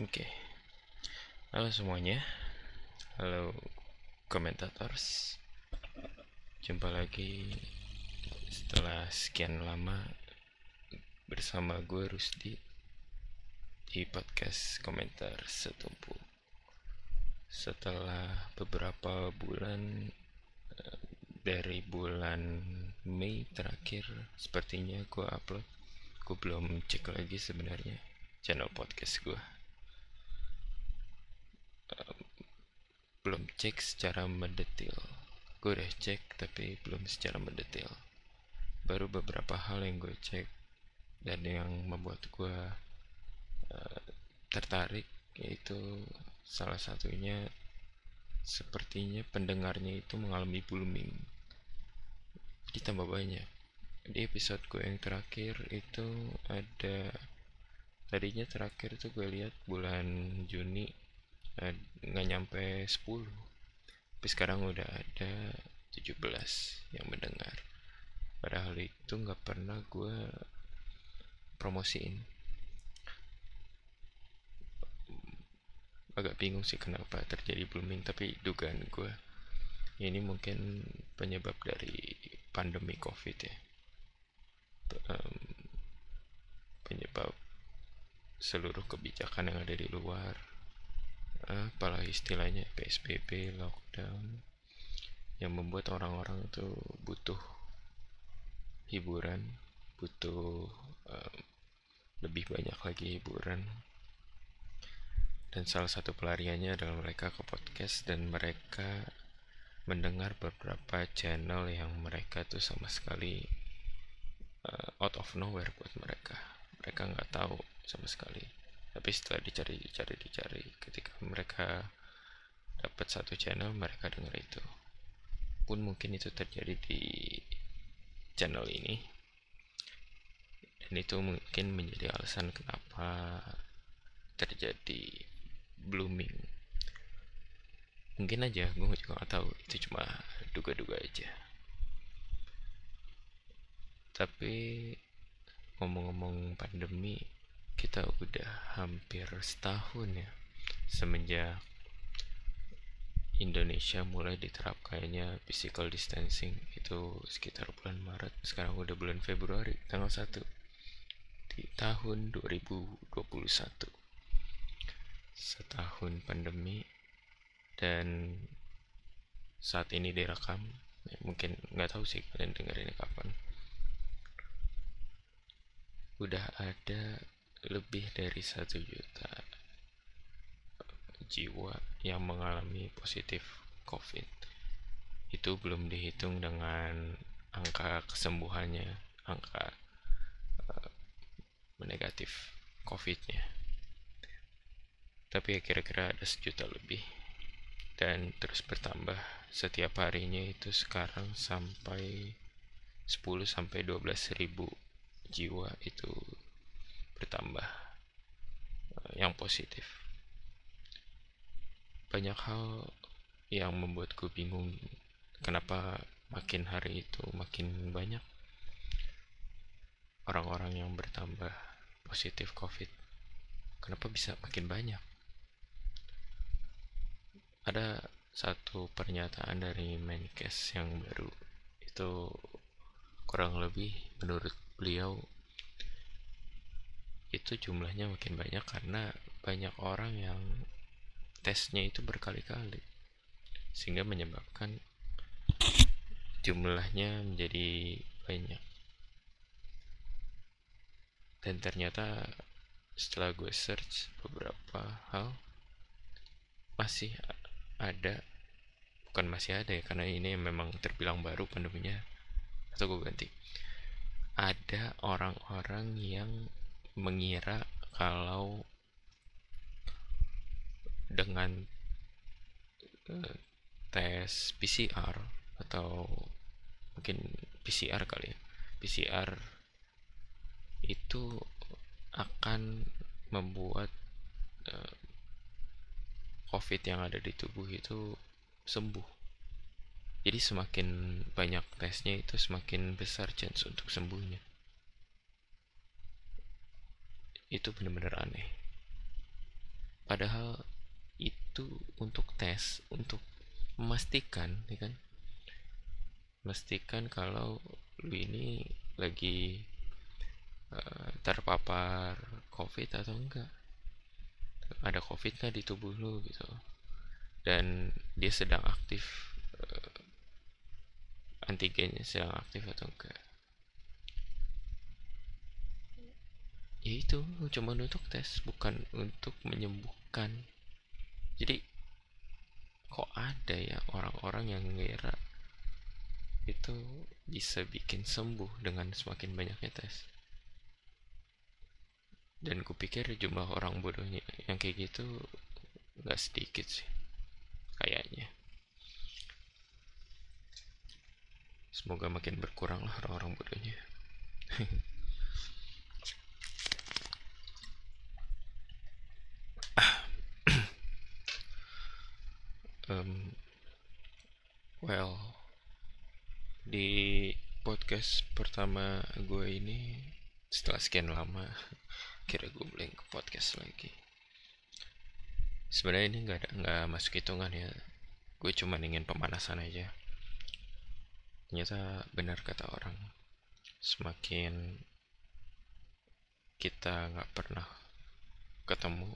Oke. Halo semuanya. Halo komentators. Jumpa lagi setelah sekian lama bersama gue Rusdi di podcast komentar setumpu. Setelah beberapa bulan eh, dari bulan Mei terakhir sepertinya gue upload gue belum cek lagi sebenarnya channel podcast gue belum cek secara mendetil. Gue udah cek tapi belum secara mendetil. Baru beberapa hal yang gue cek dan yang membuat gue uh, tertarik yaitu salah satunya sepertinya pendengarnya itu mengalami booming ditambah banyak. Di episode gue yang terakhir itu ada tadinya terakhir tuh gue lihat bulan Juni nggak nyampe 10 tapi sekarang udah ada 17 yang mendengar. Padahal itu nggak pernah gue promosiin. Agak bingung sih kenapa terjadi blooming tapi dugaan gue ini mungkin penyebab dari pandemi covid ya. Penyebab seluruh kebijakan yang ada di luar apalah istilahnya PSBB lockdown yang membuat orang-orang itu butuh hiburan butuh um, lebih banyak lagi hiburan. Dan salah satu pelariannya adalah mereka ke podcast dan mereka mendengar beberapa channel yang mereka tuh sama sekali uh, out of nowhere buat mereka. Mereka nggak tahu sama sekali tapi setelah dicari dicari dicari. Ketika mereka dapat satu channel mereka dengar itu. Pun mungkin itu terjadi di channel ini. Dan itu mungkin menjadi alasan kenapa terjadi blooming. Mungkin aja gue juga gak tahu. Itu cuma duga-duga aja. Tapi ngomong-ngomong pandemi kita udah hampir setahun ya semenjak Indonesia mulai diterapkannya physical distancing itu sekitar bulan Maret. Sekarang udah bulan Februari tanggal 1 di tahun 2021 setahun pandemi dan saat ini direkam. Ya, mungkin nggak tahu sih kalian dengerin kapan. Udah ada lebih dari satu juta jiwa yang mengalami positif COVID. Itu belum dihitung dengan angka kesembuhannya, angka uh, negatif COVID-nya. Tapi ya kira-kira ada sejuta lebih dan terus bertambah setiap harinya itu sekarang sampai 10 sampai 12 ribu jiwa itu bertambah eh, yang positif. Banyak hal yang membuatku bingung kenapa makin hari itu makin banyak orang-orang yang bertambah positif covid. Kenapa bisa makin banyak? Ada satu pernyataan dari Menkes yang baru. Itu kurang lebih menurut beliau itu jumlahnya makin banyak karena banyak orang yang tesnya itu berkali-kali. Sehingga menyebabkan jumlahnya menjadi banyak. Dan ternyata setelah gue search beberapa hal masih ada bukan masih ada ya karena ini memang terbilang baru pandeminya. Atau gue ganti. Ada orang-orang yang mengira kalau dengan uh, tes PCR atau mungkin PCR kali ya PCR itu akan membuat uh, COVID yang ada di tubuh itu sembuh. Jadi semakin banyak tesnya itu semakin besar chance untuk sembuhnya itu benar-benar aneh. Padahal itu untuk tes untuk memastikan ya kan? Memastikan kalau lu ini lagi uh, terpapar covid atau enggak. Ada covid nggak di tubuh lu gitu. Dan dia sedang aktif uh, antigennya sedang aktif atau enggak ya itu cuma untuk tes bukan untuk menyembuhkan. Jadi kok ada ya orang-orang yang ngira itu bisa bikin sembuh dengan semakin banyaknya tes? Dan kupikir jumlah orang bodohnya yang kayak gitu nggak sedikit sih kayaknya. Semoga makin berkurang lah orang-orang bodohnya um, well di podcast pertama gue ini setelah sekian lama kira gue blank ke podcast lagi. Sebenarnya ini nggak ada nggak masuk hitungan ya. Gue cuma ingin pemanasan aja. Ternyata benar kata orang semakin kita nggak pernah ketemu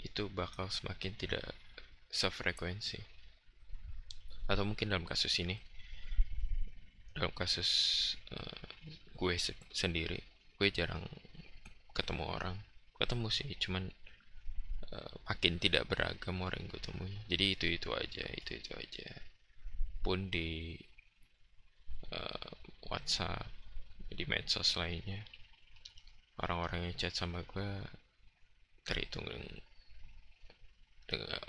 itu bakal semakin tidak sefrekuensi. Atau mungkin dalam kasus ini dalam kasus uh, gue se sendiri gue jarang ketemu orang. Ketemu sih cuman uh, makin tidak beragam orang yang gue temui jadi itu itu aja itu itu aja. Pun di uh, WhatsApp di medsos lainnya. Orang-orang yang chat sama gue terhitung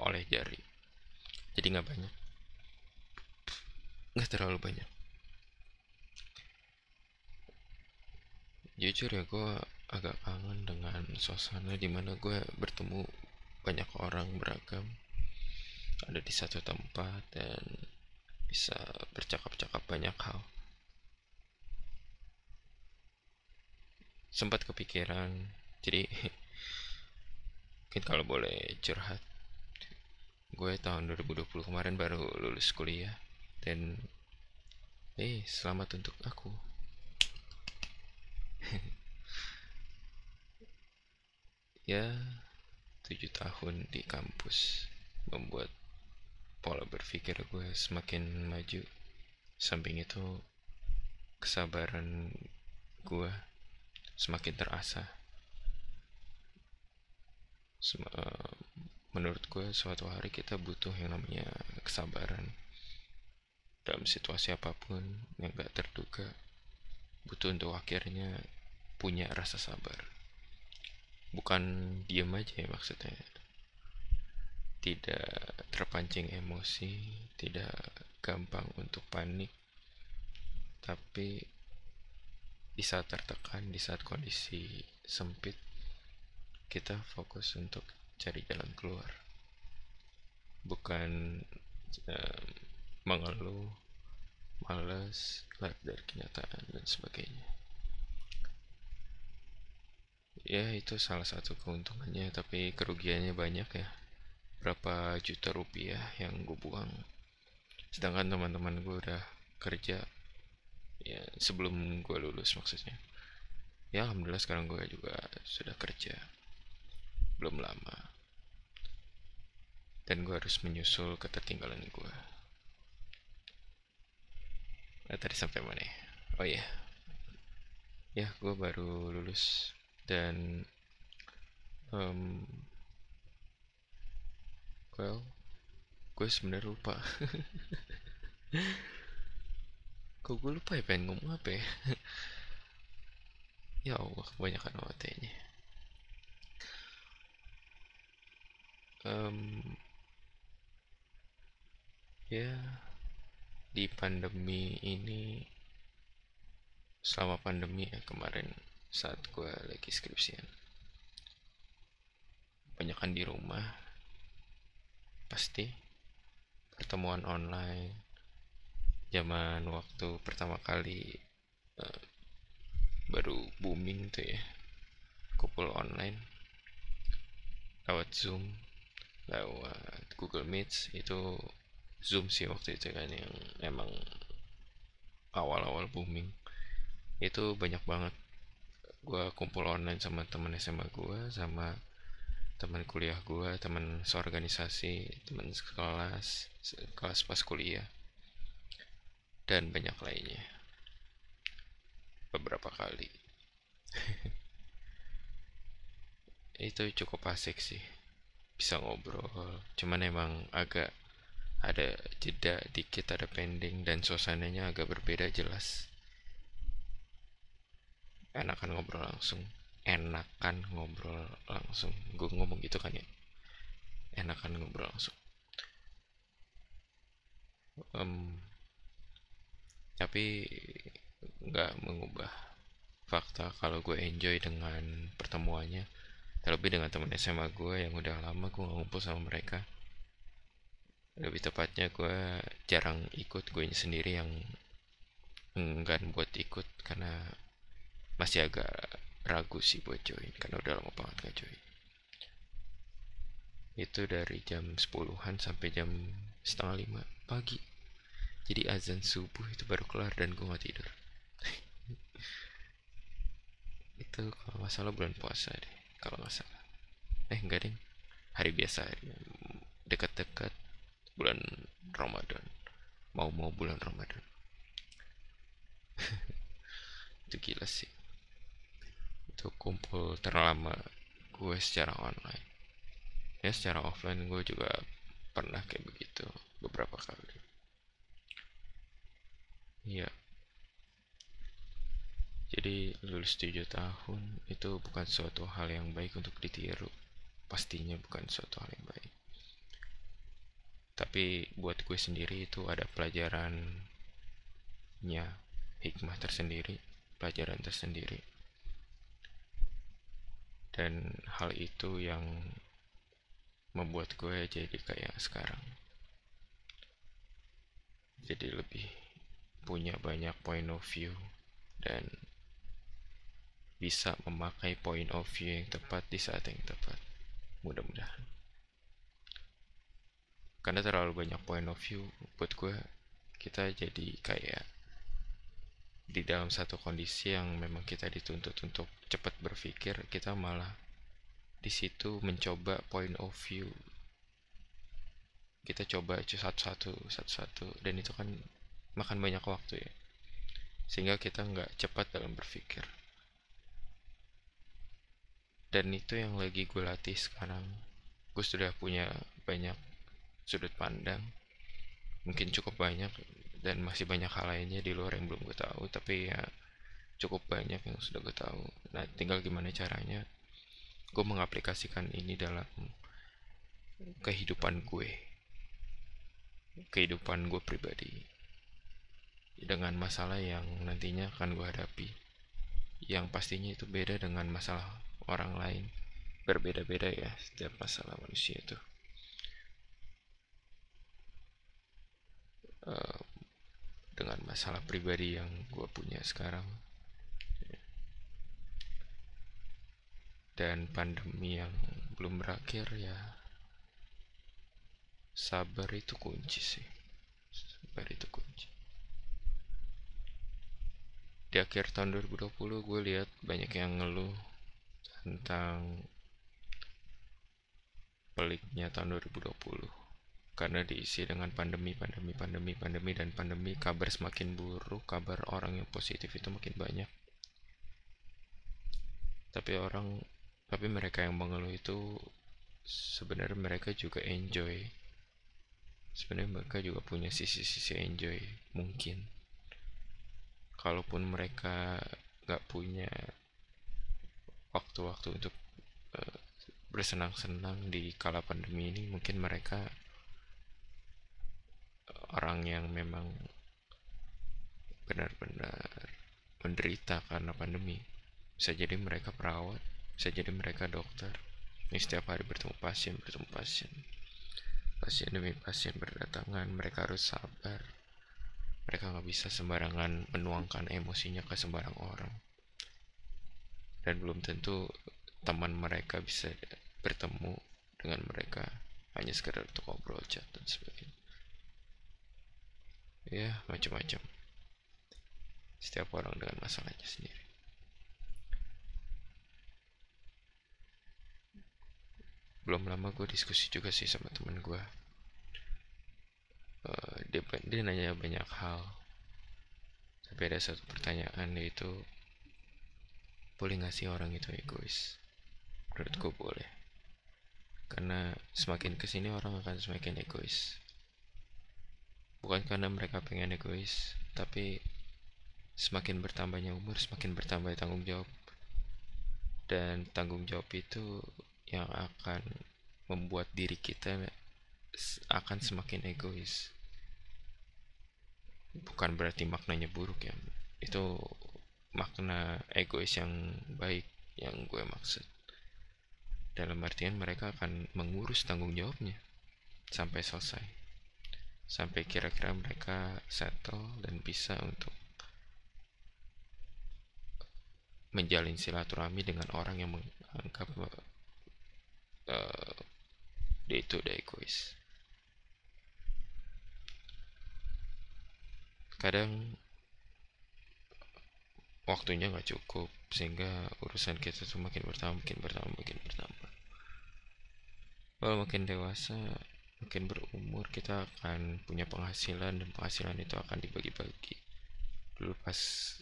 oleh jari. Jadi nggak banyak. Nggak terlalu banyak. Jujur ya gue agak kangen dengan suasana di mana gue bertemu banyak orang beragam. Ada di satu tempat dan bisa bercakap-cakap banyak hal. Sempat kepikiran jadi mungkin kalau boleh curhat gue tahun 2020 kemarin baru lulus kuliah. Dan eh selamat untuk aku. Ya tujuh tahun di kampus membuat pola berpikir gue semakin maju. Samping itu kesabaran gue semakin terasa. Sem menurut gue suatu hari kita butuh yang namanya kesabaran. Dalam situasi apa pun yang gak terduga butuh untuk akhirnya punya rasa sabar. Bukan diam aja ya maksudnya. Tidak terpancing emosi tidak gampang untuk panik. Tapi di saat tertekan di saat kondisi sempit kita fokus untuk cari jalan keluar. Bukan um, mengeluh males lari dari kenyataan dan sebagainya. Ya itu salah satu keuntungannya tapi kerugiannya banyak ya. Berapa juta rupiah yang gue buang. Sedangkan teman-teman gue udah kerja ya sebelum gue lulus maksudnya. Ya alhamdulillah sekarang gue juga sudah kerja. Belum lama dan gue harus menyusul ketertinggalan gue nah, tadi sampai mana ya? Oh iya. Ya gue baru lulus dan um, well gue sebenarnya lupa. Kok gue lupa ya? Pengen ngomong apa ya? Ya Allah kebanyakan OT nya um, ya di pandemi ini selama pandemi ya kemarin saat gue lagi skripsian. Banyakkan di rumah pasti. Pertemuan online zaman waktu pertama kali uh, baru booming tuh ya kumpul online lewat Zoom lewat Google Meet itu Zoom sih waktu itu kan yang emang awal-awal booming. Itu banyak banget. Gue kumpul online sama temen SMA gue sama teman kuliah gue teman seorganisasi teman sekelas kelas pas kuliah dan banyak lainnya. Beberapa kali. Itu cukup asik sih bisa ngobrol. Cuman emang agak ada jeda dikit ada pending dan suasananya agak berbeda jelas. Enakan ngobrol langsung. Enakan ngobrol langsung. Gue ngomong gitu kan ya? Enakan ngobrol langsung. Um, tapi nggak mengubah fakta kalau gue enjoy dengan pertemuannya. Terlebih dengan teman SMA gue yang udah lama gue ngumpul sama mereka lebih tepatnya gue jarang ikut gue sendiri yang enggan buat ikut karena masih agak ragu sih buat join karena udah lama banget gak join. Itu dari jam 10-an sampai jam setengah lima pagi. Jadi azan subuh itu baru kelar dan gue gak tidur. Itu kalau masalah bulan puasa deh kalau nggak salah. Eh enggak deh. Hari biasa dekat-dekat bulan Ramadan. Mau mau bulan Ramadan. Itu gila sih. Itu kumpul terlama gue secara online. Ya secara offline gue juga pernah kayak begitu beberapa kali. Iya. Jadi lulus 7 tahun itu bukan suatu hal yang baik untuk ditiru. Pastinya bukan suatu hal yang baik. Tapi buat gue sendiri itu ada pelajarannya, hikmah tersendiri, pelajaran tersendiri. Dan hal itu yang membuat gue jadi kayak sekarang. Jadi lebih punya banyak point of view dan bisa memakai point of view yang tepat di saat yang tepat. Mudah-mudahan. Karena terlalu banyak point of view buat gue, kita jadi kayak di dalam satu kondisi yang memang kita dituntut untuk cepat berpikir, kita malah di situ mencoba point of view. Kita coba satu-satu, satu-satu, dan itu kan makan banyak waktu ya. Sehingga kita nggak cepat dalam berpikir dan itu yang lagi gue latih sekarang gue sudah punya banyak sudut pandang. Mungkin cukup banyak dan masih banyak hal lainnya di luar yang belum gue tahu tapi ya cukup banyak yang sudah gue tahu nah tinggal gimana caranya? Gue mengaplikasikan ini dalam kehidupan gue. Kehidupan gue pribadi. Dengan masalah yang nantinya akan gue hadapi. Yang pastinya itu beda dengan masalah orang lain. Berbeda-beda ya setiap masalah manusia itu uh, dengan masalah pribadi yang gue punya sekarang. Dan pandemi yang belum berakhir ya sabar itu kunci sih. Sabar itu kunci. Di akhir tahun 2020 gue lihat banyak yang ngeluh tentang peliknya tahun 2020 karena diisi dengan pandemi, pandemi, pandemi, pandemi, dan pandemi kabar semakin buruk, kabar orang yang positif itu makin banyak. Tapi orang, tapi mereka yang mengeluh itu sebenarnya mereka juga enjoy. Sebenarnya mereka juga punya sisi-sisi enjoy mungkin. Kalaupun mereka gak punya waktu-waktu untuk uh, bersenang-senang di kala pandemi ini mungkin mereka orang yang memang benar-benar menderita karena pandemi. Bisa jadi mereka perawat bisa jadi mereka dokter. Ini setiap hari bertemu pasien bertemu pasien. Pasien demi pasien berdatangan mereka harus sabar. Mereka nggak bisa sembarangan menuangkan emosinya ke sembarang orang. Dan belum tentu teman mereka bisa bertemu dengan mereka hanya sekedar untuk ngobrol chat dan sebagainya ya macam-macam. Setiap orang dengan masalahnya sendiri. Belum lama gue diskusi juga sih sama temen gue uh, dia, dia nanya banyak hal. Tapi ada satu pertanyaan yaitu boleh nggak sih orang itu egois? Menurut gue boleh. Karena semakin ke sini orang akan semakin egois bukan karena mereka pengen egois tapi semakin bertambahnya umur semakin bertambah tanggung jawab. Dan tanggung jawab itu yang akan membuat diri kita akan semakin egois. Bukan berarti maknanya buruk ya. Itu makna egois yang baik yang gue maksud. Dalam artian mereka akan mengurus tanggung jawabnya sampai selesai sampai kira-kira mereka settle dan bisa untuk menjalin silaturahmi dengan orang yang menganggap uh, dia itu udah egois. Kadang waktunya nggak cukup sehingga urusan kita tuh makin bertambah makin bertambah makin bertambah. Kalau makin dewasa makin berumur kita akan punya penghasilan dan penghasilan itu akan dibagi-bagi. Dulu pas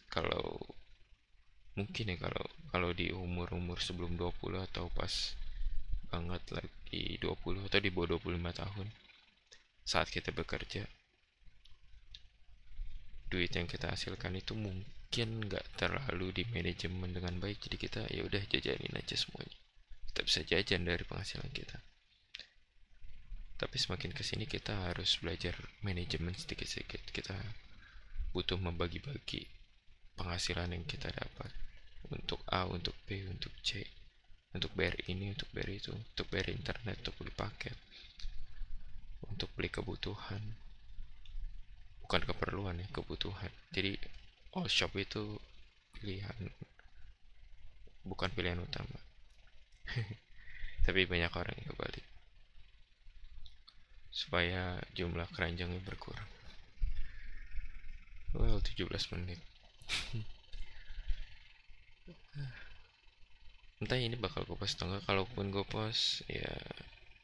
kalau mungkin ya kalau kalau di umur-umur sebelum 20 atau pas banget lagi 20 atau di bawah 25 tahun saat kita bekerja duit yang kita hasilkan itu mungkin nggak terlalu di manajemen dengan baik. Jadi kita ya udah jajanin aja semuanya. Kita bisa jajan dari penghasilan kita tapi semakin ke sini kita harus belajar manajemen sedikit-sedikit. Kita butuh membagi-bagi penghasilan yang kita dapat untuk A, untuk B, untuk C untuk bayar ini untuk bayar itu untuk bayar internet untuk beli paket untuk beli kebutuhan. Bukan keperluan ya kebutuhan. Jadi all shop itu pilihan bukan pilihan utama. Tapi banyak orang yang kebalik supaya jumlah keranjangnya berkurang. Well 17 menit. Entah ini bakal gue post atau enggak. Kalaupun gue post ya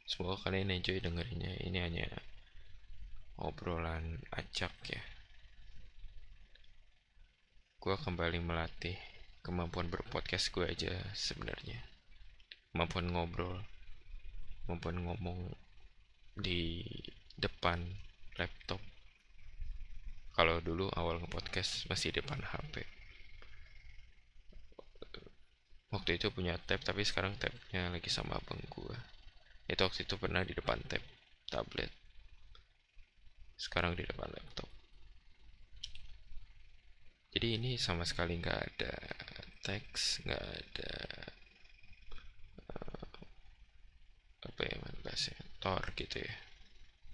semoga kalian enjoy dengerinnya. Ini hanya obrolan acak ya. Gue kembali melatih kemampuan berpodcast gue aja sebenarnya. Kemampuan ngobrol kemampuan ngomong di depan laptop. Kalau dulu awal nge-podcast masih depan HP waktu itu punya tab tapi sekarang tabnya lagi sama abang gua. Itu waktu itu pernah di depan tab tablet. Sekarang di depan laptop. Jadi ini sama sekali nggak ada teks nggak ada uh, apa ya bahasanya tor gitu ya.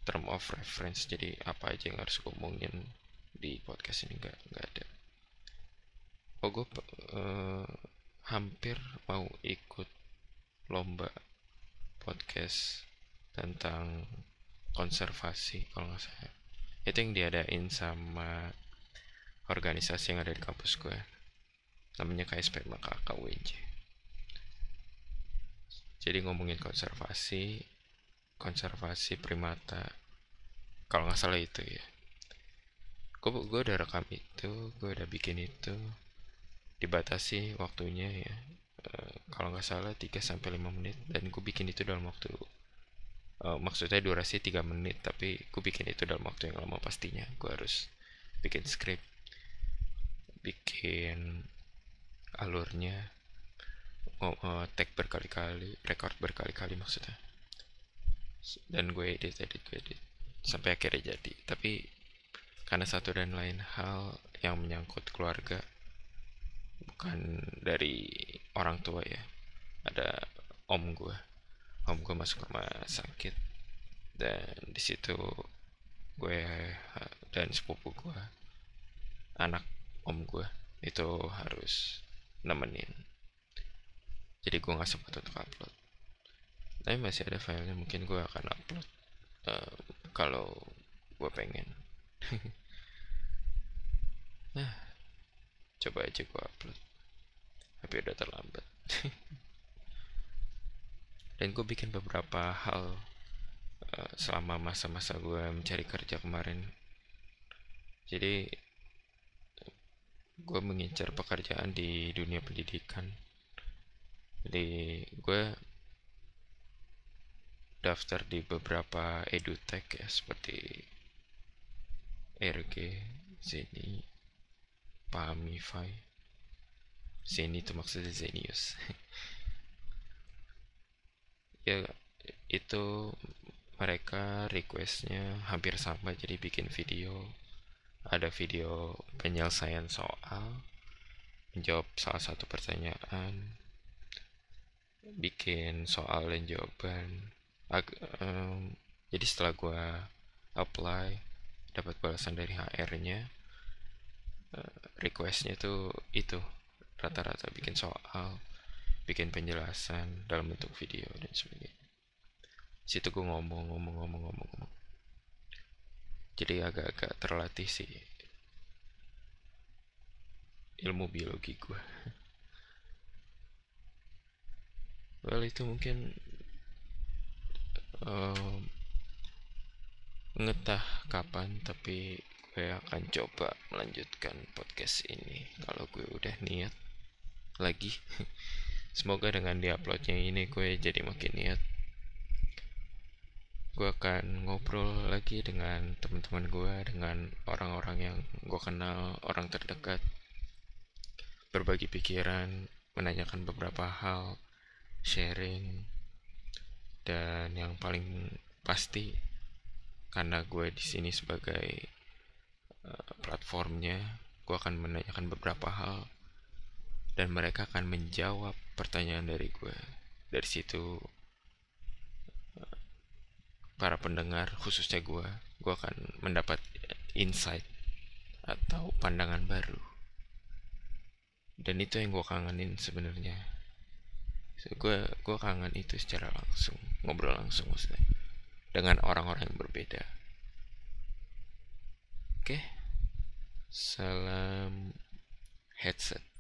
Term of reference jadi apa aja yang harus ngomongin di podcast ini nggak nggak ada. Oh gue uh, hampir mau ikut lomba podcast tentang konservasi kalau nggak salah. Itu yang diadain sama organisasi yang ada di kampus gue namanya KSP maka KWJ jadi ngomongin konservasi konservasi primata. Kalau nggak salah itu ya. Gue gue udah rekam itu gue udah bikin itu. Dibatasi waktunya ya. Uh, kalau nggak salah 3 sampai 5 menit. Dan gue bikin itu dalam waktu uh, maksudnya durasi 3 menit. Tapi gue bikin itu dalam waktu yang lama pastinya. Gue harus bikin script bikin alurnya. Tag berkali-kali record berkali-kali maksudnya dan gue edit edit gue edit. Sampai akhirnya jadi. Tapi karena satu dan lain hal yang menyangkut keluarga bukan dari orang tua ya. Ada om gue. Om gue masuk rumah sakit. Dan di situ gue dan sepupu gue anak om gue itu harus nemenin. Jadi gue nggak sempat untuk upload tapi masih ada filenya mungkin gue akan upload uh, kalau gue pengen. Nah coba aja gue upload. Tapi udah terlambat. Dan gue bikin beberapa hal uh, selama masa-masa gue mencari kerja kemarin. Jadi gue mengincar pekerjaan di dunia pendidikan. Jadi gue daftar di beberapa edutech ya seperti RG, Zeni, Pamify. Zeni itu maksudnya Zenius. ya itu mereka requestnya hampir sama jadi bikin video ada video penyelesaian soal menjawab salah satu pertanyaan bikin soal dan jawaban um, jadi setelah gue apply dapat balasan dari HR-nya uh, requestnya tuh itu rata-rata bikin soal bikin penjelasan dalam bentuk video dan sebagainya. Situ gue ngomong ngomong ngomong ngomong ngomong. Jadi agak-agak terlatih sih ilmu biologi gue well itu mungkin um, ngetah kapan tapi gue akan coba melanjutkan podcast ini kalau gue udah niat lagi. Semoga dengan diuploadnya ini gue jadi makin niat. Gue akan ngobrol lagi dengan teman-teman gue dengan orang-orang yang gue kenal orang terdekat. Berbagi pikiran menanyakan beberapa hal sharing dan yang paling pasti karena gue di sini sebagai uh, platformnya gue akan menanyakan beberapa hal. Dan mereka akan menjawab pertanyaan dari gue. Dari situ uh, para pendengar khususnya gue gue akan mendapat insight atau pandangan baru. Dan itu yang gue kangenin sebenarnya gue gue kangen itu secara langsung ngobrol langsung maksudnya dengan orang-orang yang berbeda. Oke? Salam headset